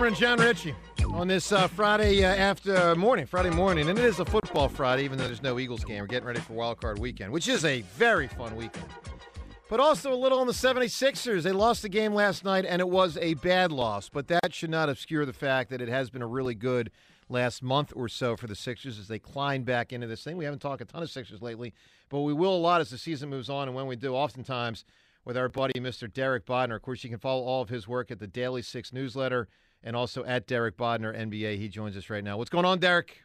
Cameron, John Ritchie on this uh, Friday uh, after morning, Friday morning, and it is a football Friday, even though there's no Eagles game. We're getting ready for Wild Card Weekend, which is a very fun weekend. But also a little on the 76ers. They lost the game last night, and it was a bad loss, but that should not obscure the fact that it has been a really good last month or so for the Sixers as they climb back into this thing. We haven't talked a ton of Sixers lately, but we will a lot as the season moves on, and when we do, oftentimes – with our buddy, Mr. Derek Bodner. Of course, you can follow all of his work at the Daily Six newsletter and also at Derek Bodner NBA. He joins us right now. What's going on, Derek?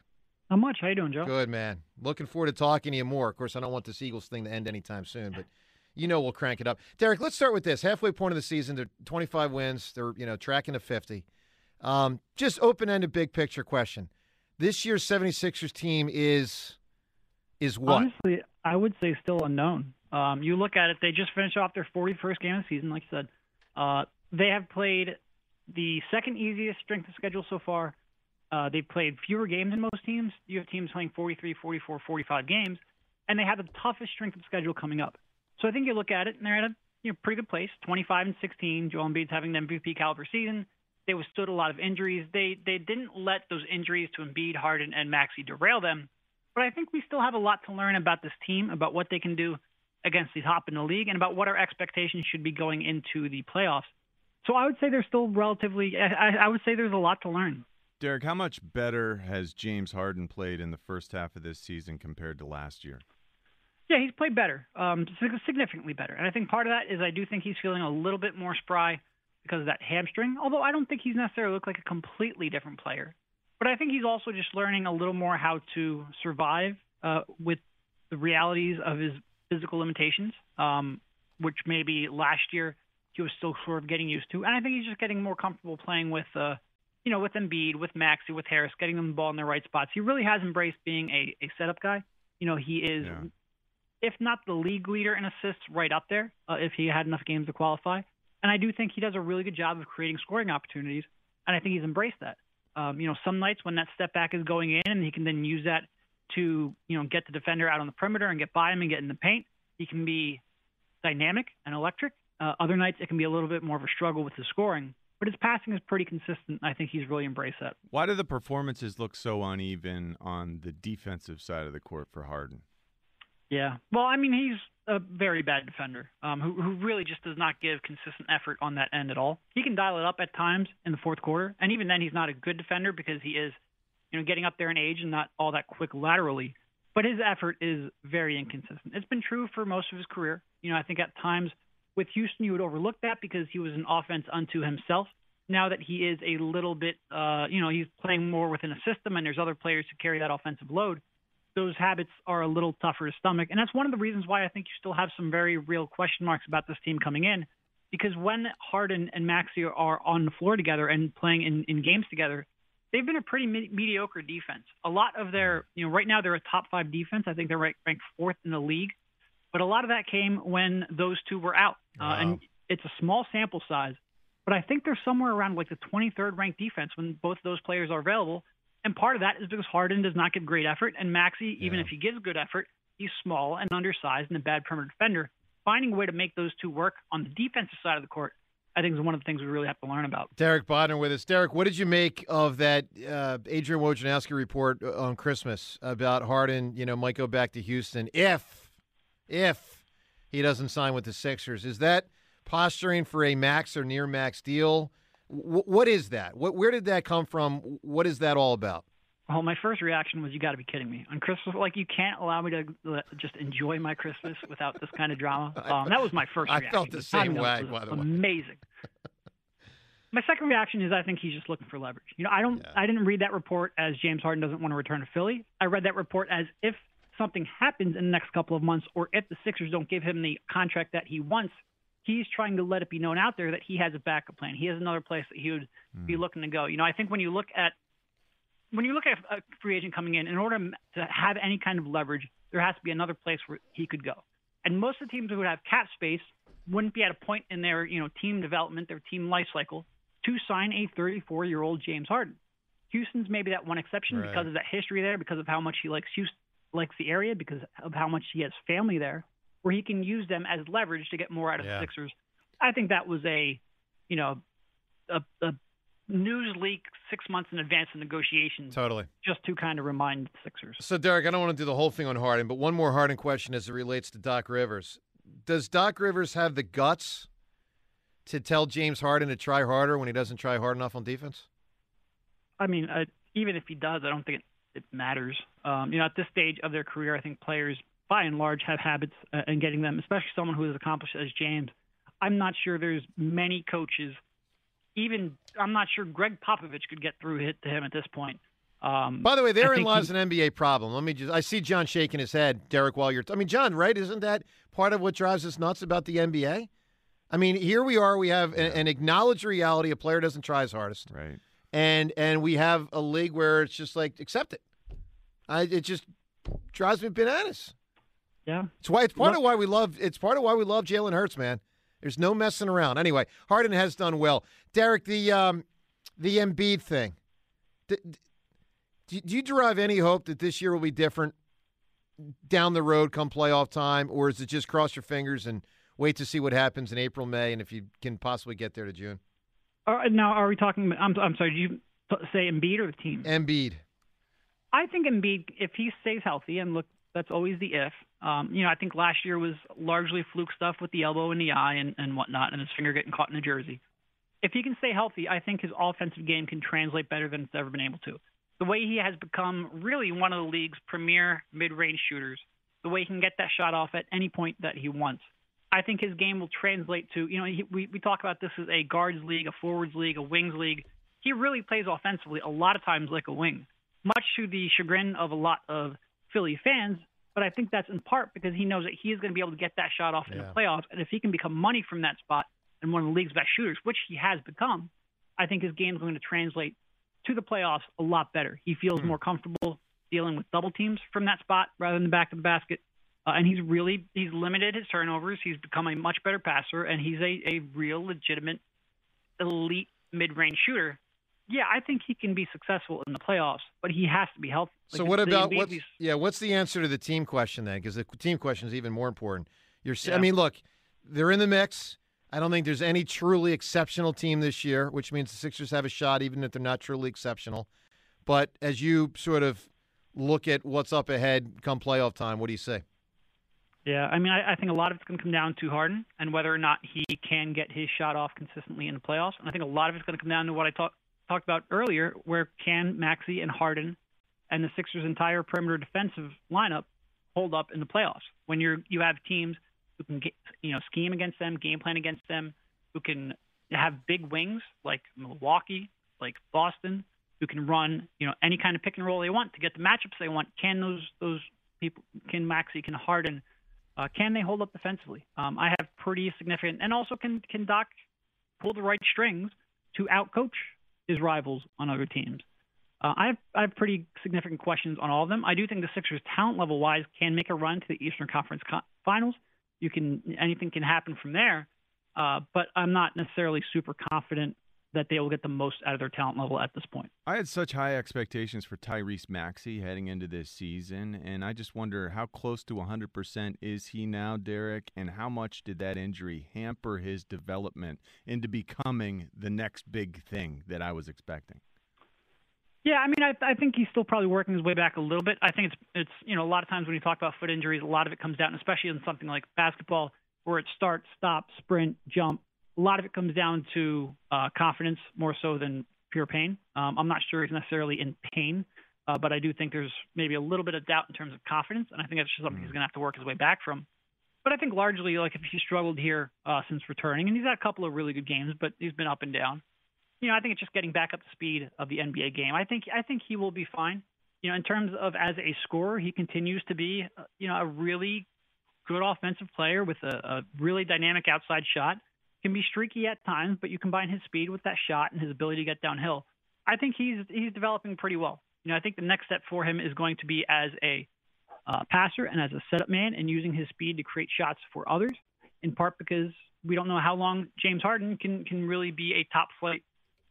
How much. How you doing, Joe? Good, man. Looking forward to talking to you more. Of course, I don't want this Eagles thing to end anytime soon, but you know we'll crank it up. Derek, let's start with this. Halfway point of the season, they're 25 wins. They're you know tracking to 50. Um, just open-ended, big picture question. This year's 76ers team is is what? Honestly, I would say still unknown. Um, you look at it; they just finished off their 41st game of the season. Like I said, uh, they have played the second easiest strength of schedule so far. Uh, they've played fewer games than most teams. You have teams playing 43, 44, 45 games, and they have the toughest strength of schedule coming up. So I think you look at it, and they're at a you know, pretty good place, 25 and 16. Joel Embiid's having an MVP caliber season. They withstood a lot of injuries. They they didn't let those injuries to Embiid, Harden, and Maxey derail them. But I think we still have a lot to learn about this team, about what they can do against the top in the league and about what our expectations should be going into the playoffs. So I would say they're still relatively. I, I would say there's a lot to learn. Derek, how much better has James Harden played in the first half of this season compared to last year? Yeah, he's played better, um, significantly better. And I think part of that is I do think he's feeling a little bit more spry because of that hamstring. Although I don't think he's necessarily looked like a completely different player. But I think he's also just learning a little more how to survive uh, with the realities of his physical limitations, um, which maybe last year he was still sort of getting used to. And I think he's just getting more comfortable playing with, uh, you know, with Embiid, with Maxey, with Harris, getting them the ball in the right spots. He really has embraced being a, a setup guy. You know, he is, yeah. if not the league leader in assists, right up there uh, if he had enough games to qualify. And I do think he does a really good job of creating scoring opportunities, and I think he's embraced that. Um, you know, some nights when that step back is going in, and he can then use that to you know get the defender out on the perimeter and get by him and get in the paint. He can be dynamic and electric. Uh, other nights it can be a little bit more of a struggle with his scoring, but his passing is pretty consistent. I think he's really embraced that. Why do the performances look so uneven on the defensive side of the court for Harden? Yeah, well, I mean he's a very bad defender um, who, who really just does not give consistent effort on that end at all. He can dial it up at times in the fourth quarter, and even then he's not a good defender because he is you know, getting up there in age and not all that quick laterally. But his effort is very inconsistent. It's been true for most of his career. You know, I think at times with Houston you would overlook that because he was an offense unto himself. Now that he is a little bit, uh, you know, he's playing more within a system and there's other players to carry that offensive load. Those habits are a little tougher to stomach, and that's one of the reasons why I think you still have some very real question marks about this team coming in. Because when Harden and Maxey are on the floor together and playing in, in games together, they've been a pretty me- mediocre defense. A lot of their, you know, right now they're a top five defense. I think they're ranked fourth in the league, but a lot of that came when those two were out, wow. uh, and it's a small sample size. But I think they're somewhere around like the 23rd ranked defense when both those players are available. And part of that is because Harden does not give great effort, and Maxey, even Yeah. if he gives good effort, he's small and undersized and a bad perimeter defender. Finding a way to make those two work on the defensive side of the court, I think, is one of the things we really have to learn about. Derek Bodner with us. Derek, what did you make of that uh, Adrian Wojnarowski report uh, on Christmas about Harden? You know, might go back to Houston if, if he doesn't sign with the Sixers. Is that posturing for a max or near max deal? W- what is that? What, where did that come from? What is that all about? Well, my first reaction was, "You got to be kidding me!" On Christmas, like you can't allow me to just enjoy my Christmas without this kind of drama. Um, that was my first I reaction. felt the same timing of it way, by the way. Amazing. my second reaction is, I think he's just looking for leverage. You know, I don't, Yeah. I didn't read that report as James Harden doesn't want to return to Philly. I read that report as if something happens in the next couple of months, or if the Sixers don't give him the contract that he wants, he's trying to let it be known out there that he has a backup plan. He has another place that he would be hmm. looking to go. You know, I think when you look at when you look at a free agent coming in, in order to have any kind of leverage, there has to be another place where he could go. And most of the teams who would have cap space wouldn't be at a point in their you know team development, their team life cycle, to sign a 34 year old James Harden. Houston's maybe that one exception Right. because of that history there, because of how much he likes Houston, likes the area, because of how much he has family there, where he can use them as leverage to get more out of Yeah. the Sixers. I think that was a, you know, a, a news leak six months in advance of negotiations, Totally. just to kind of remind the Sixers. So, Derek, I don't want to do the whole thing on Harden, but one more Harden question as it relates to Doc Rivers. Does Doc Rivers have the guts to tell James Harden to try harder when he doesn't try hard enough on defense? I mean, uh, even if he does, I don't think it, it matters. Um, you know, at this stage of their career, I think players, by and large, have habits uh, in getting them, especially someone who is accomplished as James. I'm not sure there's many coaches, even I'm not sure Gregg Popovich could get through hit to him at this point. Um, By the way, I therein lies he- an NBA problem. Let me just, I see John shaking his head, Derek, while you're, I mean, John, right? Isn't that part of what drives us nuts about the NBA? I mean, here we are, we have an, an acknowledged reality a player doesn't try his hardest. Right. and and we have a league where it's just like accept it. I, it just drives me bananas. Yeah. It's why it's part Look- of why we love it's part of why we love Jalen Hurts, man. There's no messing around. Anyway, Harden has done well. Derek, the um, the Embiid thing. Do, do you derive any hope that this year will be different down the road come playoff time, or is it just cross your fingers and wait to see what happens in April, May, and if you can possibly get there to June? Uh, now, are we talking? I'm, I'm sorry. Did you say Embiid or the team? Embiid. I think Embiid, if he stays healthy, and look, that's always the if. Um, you know, I think last year was largely fluke stuff with the elbow and the eye and, and whatnot, and his finger getting caught in a jersey. If he can stay healthy, I think his offensive game can translate better than it's ever been able to. The way he has become really one of the league's premier mid-range shooters, the way he can get that shot off at any point that he wants. I think his game will translate to, you know, he, we, we talk about this as a guards league, a forwards league, a wings league. He really plays offensively a lot of times like a wing much to the chagrin of a lot of Philly fans. But I think that's in part because he knows that he is going to be able to get that shot off in Yeah. the playoffs. And if he can become money from that spot and one of the league's best shooters, which he has become, I think his game is going to translate to the playoffs a lot better. He feels more comfortable dealing with double teams from that spot rather than the back of the basket. Uh, and he's really he's limited his turnovers. He's become a much better passer, and he's a, a real legitimate elite mid-range shooter. Yeah, I think he can be successful in the playoffs, but he has to be healthy. So what about what's yeah? What's the answer to the team question then? Because the team question is even more important. You're, s- I Yeah. mean, look, they're in the mix. I don't think there's any truly exceptional team this year, which means the Sixers have a shot, even if they're not truly exceptional. But as you sort of look at what's up ahead come playoff time, what do you say? Yeah, I mean, I, I think a lot of it's going to come down to Harden and whether or not he can get his shot off consistently in the playoffs. And I think a lot of it's going to come down to what I talk, talked about earlier, where can Maxey and Harden and the Sixers' entire perimeter defensive lineup hold up in the playoffs? When you're you have teams who can get, you know scheme against them, game plan against them, who can have big wings like Milwaukee, like Boston, who can run you know any kind of pick and roll they want to get the matchups they want. Can those those people can Maxey can Harden uh, can they hold up defensively? Um, I have pretty significant, and also can can Doc pull the right strings to outcoach his rivals on other teams? Uh, I have I have pretty significant questions on all of them. I do think the Sixers, talent level wise, can make a run to the Eastern Conference co- Finals. You can anything can happen from there, uh, but I'm not necessarily super confident that they will get the most out of their talent level at this point. I had such high expectations for Tyrese Maxey heading into this season, and I just wonder how close to 100% is he now, Derek, and how much did that injury hamper his development into becoming the next big thing that I was expecting? Yeah, I mean, I, I think he's still probably working his way back a little bit. I think it's it's you know a lot of times when you talk about foot injuries, a lot of it comes down, especially in something like basketball, where it start, stop, sprint, jump. A lot of it comes down to uh, confidence more so than pure pain. Um, I'm not sure he's necessarily in pain, uh, but I do think there's maybe a little bit of doubt in terms of confidence, and I think that's just something he's going to have to work his way back from. But I think largely, like if he struggled here uh, since returning, and he's had a couple of really good games, but he's been up and down you know, I think it's just getting back up to speed of the NBA game. I think I think he will be fine. You know, in terms of as a scorer, he continues to be, uh, you know, a really good offensive player with a, a really dynamic outside shot. Can be streaky at times, but you combine his speed with that shot and his ability to get downhill. I think he's he's developing pretty well. You know, I think the next step for him is going to be as a uh, passer and as a setup man and using his speed to create shots for others. In part because we don't know how long James Harden can can really be a top flight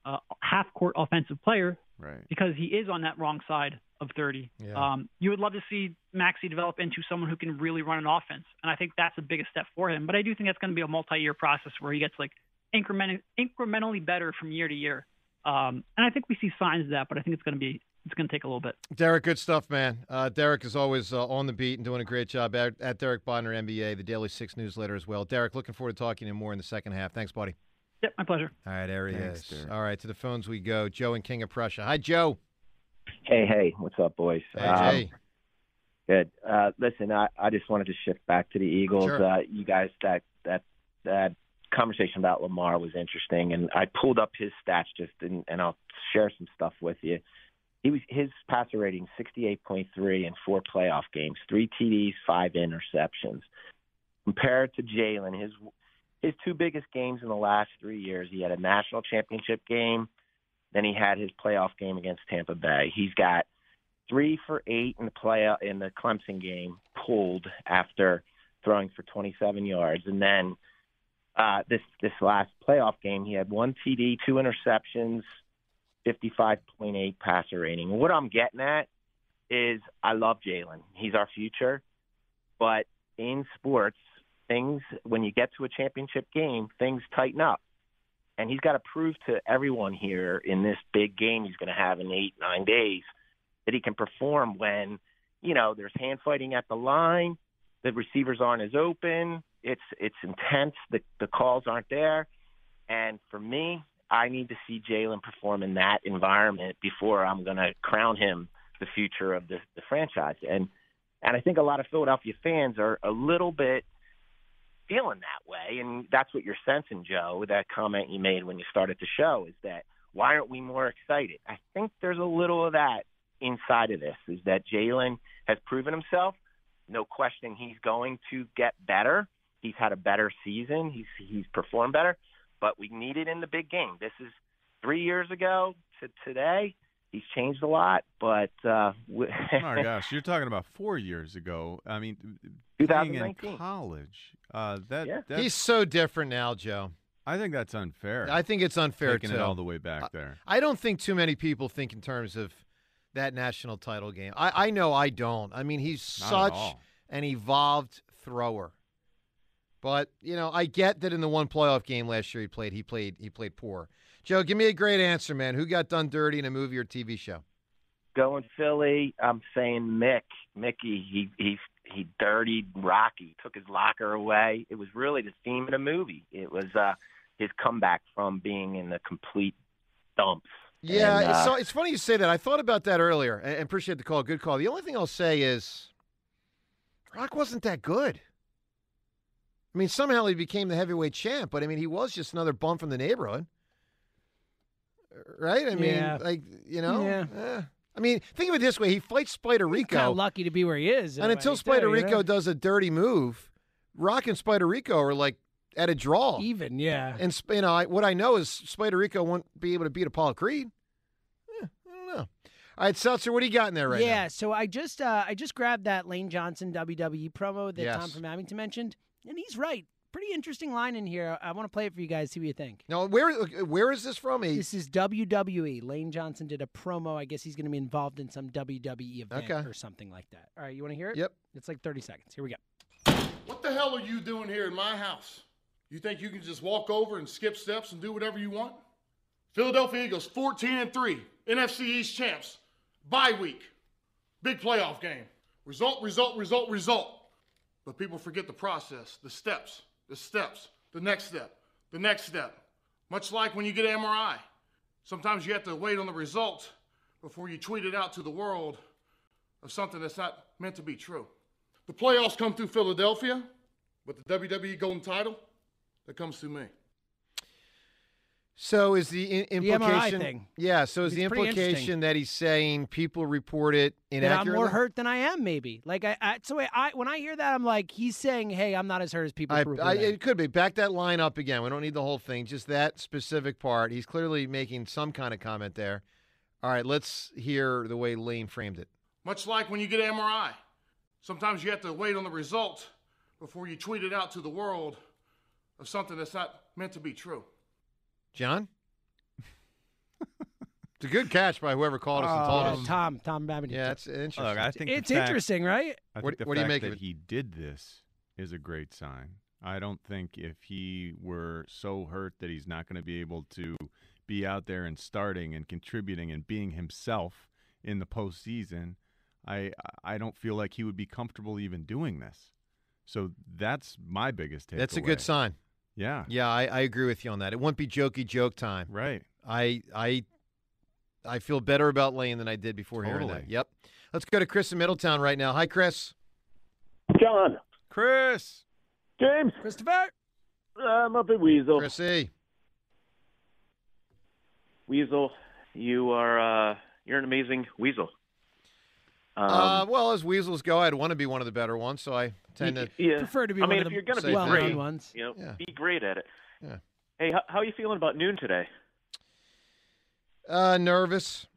uh, half court offensive player right. because he is on that wrong side of 30. Yeah. Um, you would love to see Maxey develop into someone who can really run an offense, and I think that's the biggest step for him. But I do think that's going to be a multi-year process where he gets like incrementally incrementally better from year to year. Um, and I think we see signs of that, but I think it's going to be it's going to take a little bit. Derek, good stuff, man. Uh, Derek is always uh, on the beat and doing a great job at, at Derek Bodner NBA, the Daily Six newsletter as well. Derek, looking forward to talking to you more in the second half. Thanks, buddy. Yep, my pleasure. All right, there he Thanks, is. Derek. All right, to the phones we go. Joe and King of Prussia. Hi, Joe. Hey, hey, what's up, boys? Hey, Um. Good. Uh, listen, I, I just wanted to shift back to the Eagles. Sure. Uh, you guys, that that that conversation about Lamar was interesting, and I pulled up his stats just, and, and I'll share some stuff with you. He was his passer rating sixty eight point three in four playoff games, three TDs, five interceptions. Compared to Jalen, his his two biggest games in the last three years, he had a national championship game, then he had his playoff game against Tampa Bay. He's got three for eight in the play in the Clemson game, pulled after throwing for 27 yards, and then uh, this this last playoff game, he had one TD, two interceptions, 55.8 passer rating. What I'm getting at is I love Jalen. He's our future, but in sports, things when you get to a championship game, things tighten up. And he's got to prove to everyone here in this big game he's going to have in eight, nine days that he can perform when, you know, there's hand fighting at the line, the receivers aren't as open, it's it's intense, the the calls aren't there. And for me, I need to see Jalen perform in that environment before I'm going to crown him the future of the, the franchise. And and I think a lot of Philadelphia fans are a little bit feeling that way, and that's what you're sensing, Joe. That comment you made when you started the show, is that why aren't we more excited? I think there's a little of that inside of this. Is that Jalen has proven himself? No question, he's going to get better. He's had a better season. He's he's performed better, but we need it in the big game. This is three years ago to today. He's changed a lot, but uh, we- Oh my gosh, you're talking about four years ago. I mean, playing in college. Uh, that Yeah. He's so different now, Joe. I think that's unfair. I think it's unfair taking too. it all the way back there. I don't think too many people think in terms of that national title game. I, I know I don't. I mean, he's Not such an evolved thrower. But you know, I get that in the one playoff game last year he played, he played, he played poor. Joe, give me a great answer, man. Who got done dirty in a movie or TV show? going Philly, I'm saying Mick, Mickey. He he he dirtied Rocky, took his locker away. It was really the theme of the movie. It was uh his comeback from being in the complete dumps. Yeah, And, uh, so it's funny you say that. I thought about that earlier and appreciate the call. Good call. The only thing I'll say is Rock wasn't that good. I mean, somehow he became the heavyweight champ, but I mean, he was just another bum from the neighborhood. Right? I mean, Yeah. like, you know? Yeah. eh. I mean, think of it this way he fights Spider Rico. Kind of lucky to be where he is. and until way, too, Spider you Rico know? does a dirty move, Rock and Spider Rico are like at a draw. even, yeah. And you know, I, what I know is Spider Rico won't be able to beat Apollo Creed. Eh, I don't know. All right, Seltzer, what do you got in there right yeah, now? so I just uh, I just grabbed that Lane Johnson WWE promo that Yes. Tom from Abington mentioned, and he's right. Pretty interesting line in here. I want to play it for you guys. See what you think. Now, where where is this from? A, This is WWE. Lane Johnson did a promo. I guess he's going to be involved in some WWE event Okay. or something like that. All right, you want to hear it? Yep. It's like 30 seconds. Here we go. What the hell are you doing here in my house? You think you can just walk over and skip steps and do whatever you want? Philadelphia Eagles 14 and 3, NFC East champs. Bye week. Big playoff game. Result, result, result, result. But people forget the process, the steps, the steps, the next step, the next step. Much like when you get an MRI. Sometimes you have to wait on the result before you tweet it out to the world of something that's not meant to be true. The playoffs come through Philadelphia, but the WWE Golden Title, that comes through me. So is the in- The MRI implication? thing. Yeah. So is the It's pretty interesting. implication that he's saying people report it That I'm more hurt than I am, maybe. Like I, I so I when I hear that, I'm like, he's saying, "Hey, I'm not as hurt as people." I, prove I, I it could be. Back that line up again. We don't need the whole thing. Just that specific part. He's clearly making some kind of comment there. All right. Let's hear the way Lane framed it. Much like when you get an MRI. Sometimes you have to wait on the result before you tweet it out to the world of something that's not meant to be true. John. it's a good catch by whoever called us and told Uh, us. Tom, Tom Babbitt. Yeah, it's interesting. Look, I think the it's fact- interesting, right? I think What- the what do you fact make of that it? he did this is a great sign. I don't think if he were so hurt that he's not going to be able to be out there and starting and contributing and being himself in the postseason, I I don't feel like he would be comfortable even doing this. So that's my biggest takeaway. That's a good sign. Yeah. Yeah, I, I agree with you on that. It won't be jokey joke time. Right. I I I feel better about Lane than I did before hearing that. Yep. Let's go to Chris in Middletown right now. Hi, Chris. John. Chris. James. Christopher. I'm up at Weasel. Chrissy. Weasel, you are uh, you're an amazing weasel. Um, uh, well, as weasels go, I'd want to be one of the better ones, so I tend to. yeah. Prefer to be I one mean, of if the you're going to be that. well-known great, ones. you know, Yeah. be great at it. Yeah. Hey, how, how are you feeling about noon today? Uh, nervous.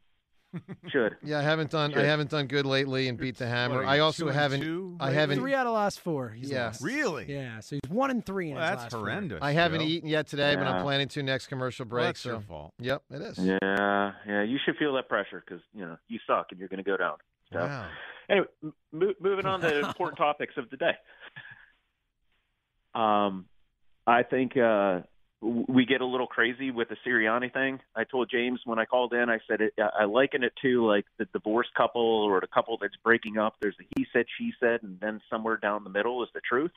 Should. Yeah, I haven't done. I haven't done good lately and beat the hammer. I also haven't. two I haven't. Three out of last four. He's Yeah. lost. Really? Yeah. So he's one and three in Well, his that's last four. horrendous. I haven't Bill. eaten yet today, but I'm planning to next commercial Well, break. that's so, your fault. yep, it is. Yeah, yeah. You should feel that pressure because you know you suck and you're going to go down. So, Wow. anyway, m- mo- moving on to important topics of the day. Um, I think uh, w- we get a little crazy with the Sirianni thing. I told James when I called in, I said it, I liken it to like the divorced couple or the couple that's breaking up. There's a he said, she said, and then somewhere down the middle is the truth.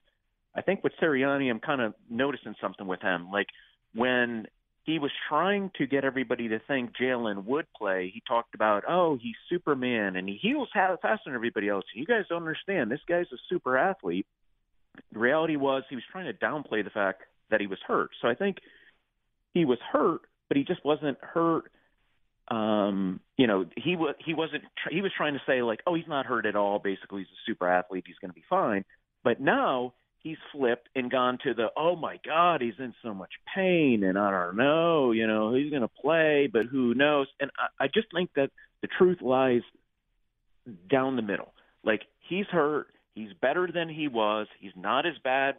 I think with Sirianni, I'm kind of noticing something with him. Like when he was trying to get everybody to think Jalen would play. He talked about, oh, he's Superman and he heals faster than everybody else. You guys don't understand. This guy's a super athlete. The reality was he was trying to downplay the fact that he was hurt. So I think he was hurt, but he just wasn't hurt. Um, you know, he was he wasn't tr- he was trying to say like, oh, he's not hurt at all. Basically, he's a super athlete. He's going to be fine. But now he's flipped and gone to the oh my god he's in so much pain and i don't know you know he's going to play but who knows and I, I just think that the truth lies down the middle like he's hurt he's better than he was he's not as bad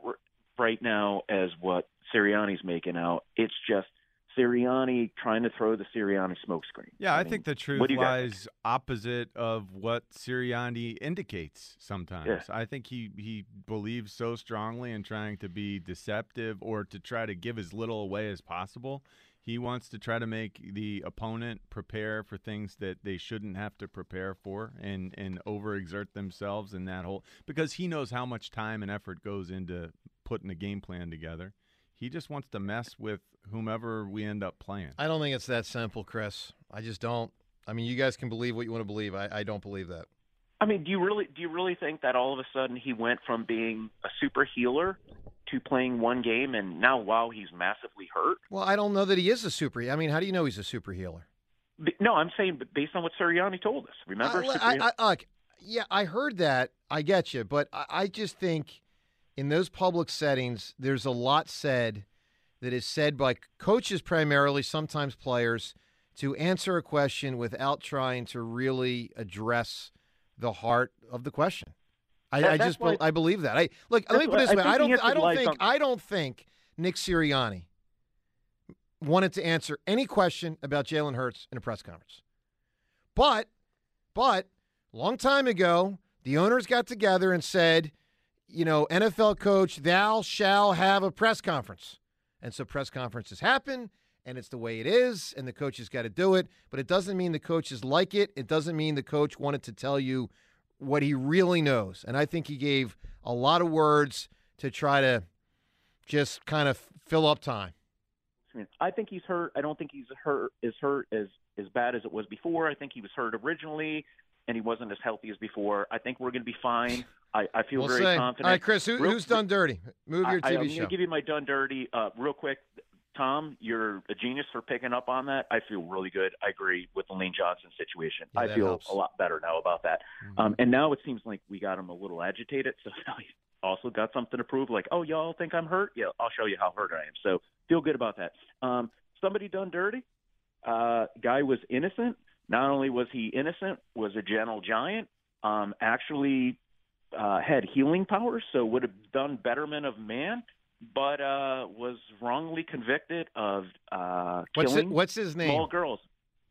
right now as what Sirianni's making out it's just Sirianni trying to throw the Sirianni smokescreen Yeah, I, mean, think the truth what do you guys lies opposite of what Sirianni indicates sometimes. Yeah. I think he, he believes so strongly in trying to be deceptive or to try to give as little away as possible. He wants to try to make the opponent prepare for things that they shouldn't have to prepare for and, and overexert themselves in that whole because he knows how much time and effort goes into putting a game plan together. He just wants to mess with whomever we end up playing. I don't think it's that simple, Chris. I just don't. I mean, you guys can believe what you want to believe. I, I don't believe that. I mean, do you really do you really think that all of a sudden he went from being a super healer to playing one game and now wow he's massively hurt? Well, I don't know that he is a super. I mean, how do you know he's a super healer? No, I'm saying based on what Sirianni told us. Remember, uh, I, super I, I, yeah, I heard that. I get you, but I, I just think in those public settings, there's a lot said that is said by coaches primarily, sometimes players, to answer a question without trying to really address the heart of the question. I, That- I just I believe that. I look. Let me put it this way. think I don't. I don't think. on- I don't think Nick Sirianni wanted to answer any question about Jalen Hurts in a press conference. But, but, long time ago, the owners got together and said, you know, NFL coach, thou shall have a press conference. And so press conferences happen, and it's the way it is, and the coach has got to do it. But it doesn't mean the coaches like it. It doesn't mean the coach wanted to tell you what he really knows. And I think he gave a lot of words to try to just kind of fill up time. I think he's hurt. I don't think he's hurt is hurt as as bad as it was before. I think he was hurt originally, and he wasn't as healthy as before. I think we're going to be fine. I, I feel We'll very see. confident. All right, Chris, who, Real- who's done dirty? Move your I, TV I'm show. going to give you my done dirty uh, real quick. Tom, you're a genius for picking up on that. I feel really good. I agree with the Lane Johnson situation. Yeah, I feel helps. a lot better now about that. Um, and now it seems like we got him a little agitated. So now he's also got something to prove. Like, oh, y'all think I'm hurt? Yeah, I'll show you how hurt I am. So feel good about that. Um, somebody done dirty. Uh, guy was innocent. Not only was he innocent, was a gentle giant. Um, actually uh, had healing powers, so would have done betterment of man, but uh, was wrongly convicted of uh, What's killing it- what's his name? small girls.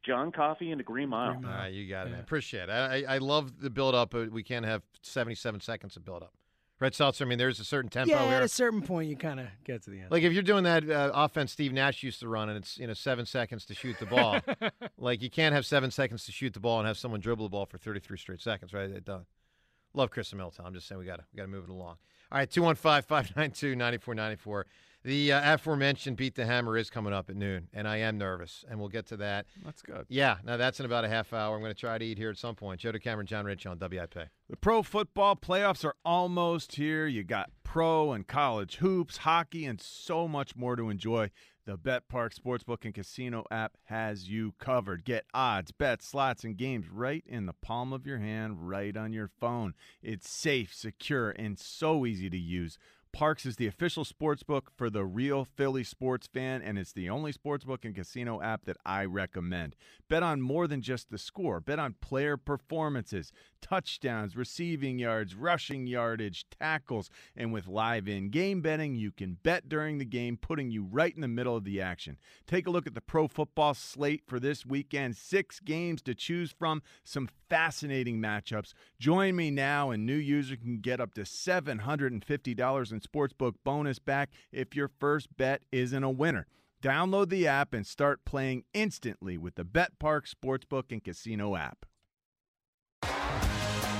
John Coffey and the Green Mile. Right, you got it, man. Appreciate it. I, I love the build up, we can't have 77 seconds of build up. Red Seltzer, I mean, there's a certain tempo yeah, here. at a certain point, you kind of get to the end. Like if you're doing that uh, offense Steve Nash used to run, and it's you know seven seconds to shoot the ball, like you can't have seven seconds to shoot the ball and have someone dribble the ball for 33 straight seconds, right? It does. Love Chris Middleton. I'm just saying we got to we got to move it along. All right, 215-592-9494. The uh, aforementioned beat the hammer is coming up at noon, and I am nervous, and we'll get to that. That's good. Yeah, now that's in about a half hour. I'm going to try to eat here at some point. Joe DeCamara, John Rich on WIP. The pro football playoffs are almost here. You got pro and college hoops, hockey, and so much more to enjoy. The BetParx Sportsbook and Casino app has you covered. Get odds, bets, slots, and games right in the palm of your hand, right on your phone. It's safe, secure, and so easy to use. Parx is the official sportsbook for the real Philly sports fan, and it's the only sportsbook and casino app that I recommend. Bet on more than just the score. Bet on player performances, touchdowns, receiving yards, rushing yardage, tackles, and with live in game betting, you can bet during the game, putting you right in the middle of the action. Take a look at the pro football slate for this weekend. Six games to choose from, some fascinating matchups. Join me now, and new users can get up to $750 in sportsbook bonus back if your first bet isn't a winner. Download the app and start playing instantly with the BetParx Sportsbook and Casino app.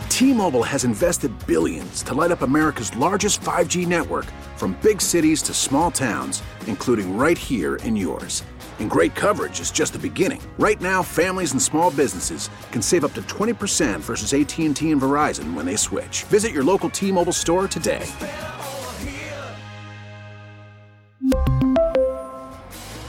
T-Mobile has invested billions to light up America's largest 5G network from big cities to small towns, including right here in yours. And great coverage is just the beginning. Right now, families and small businesses can save up to 20% versus AT&T and Verizon when they switch. Visit your local T-Mobile store today.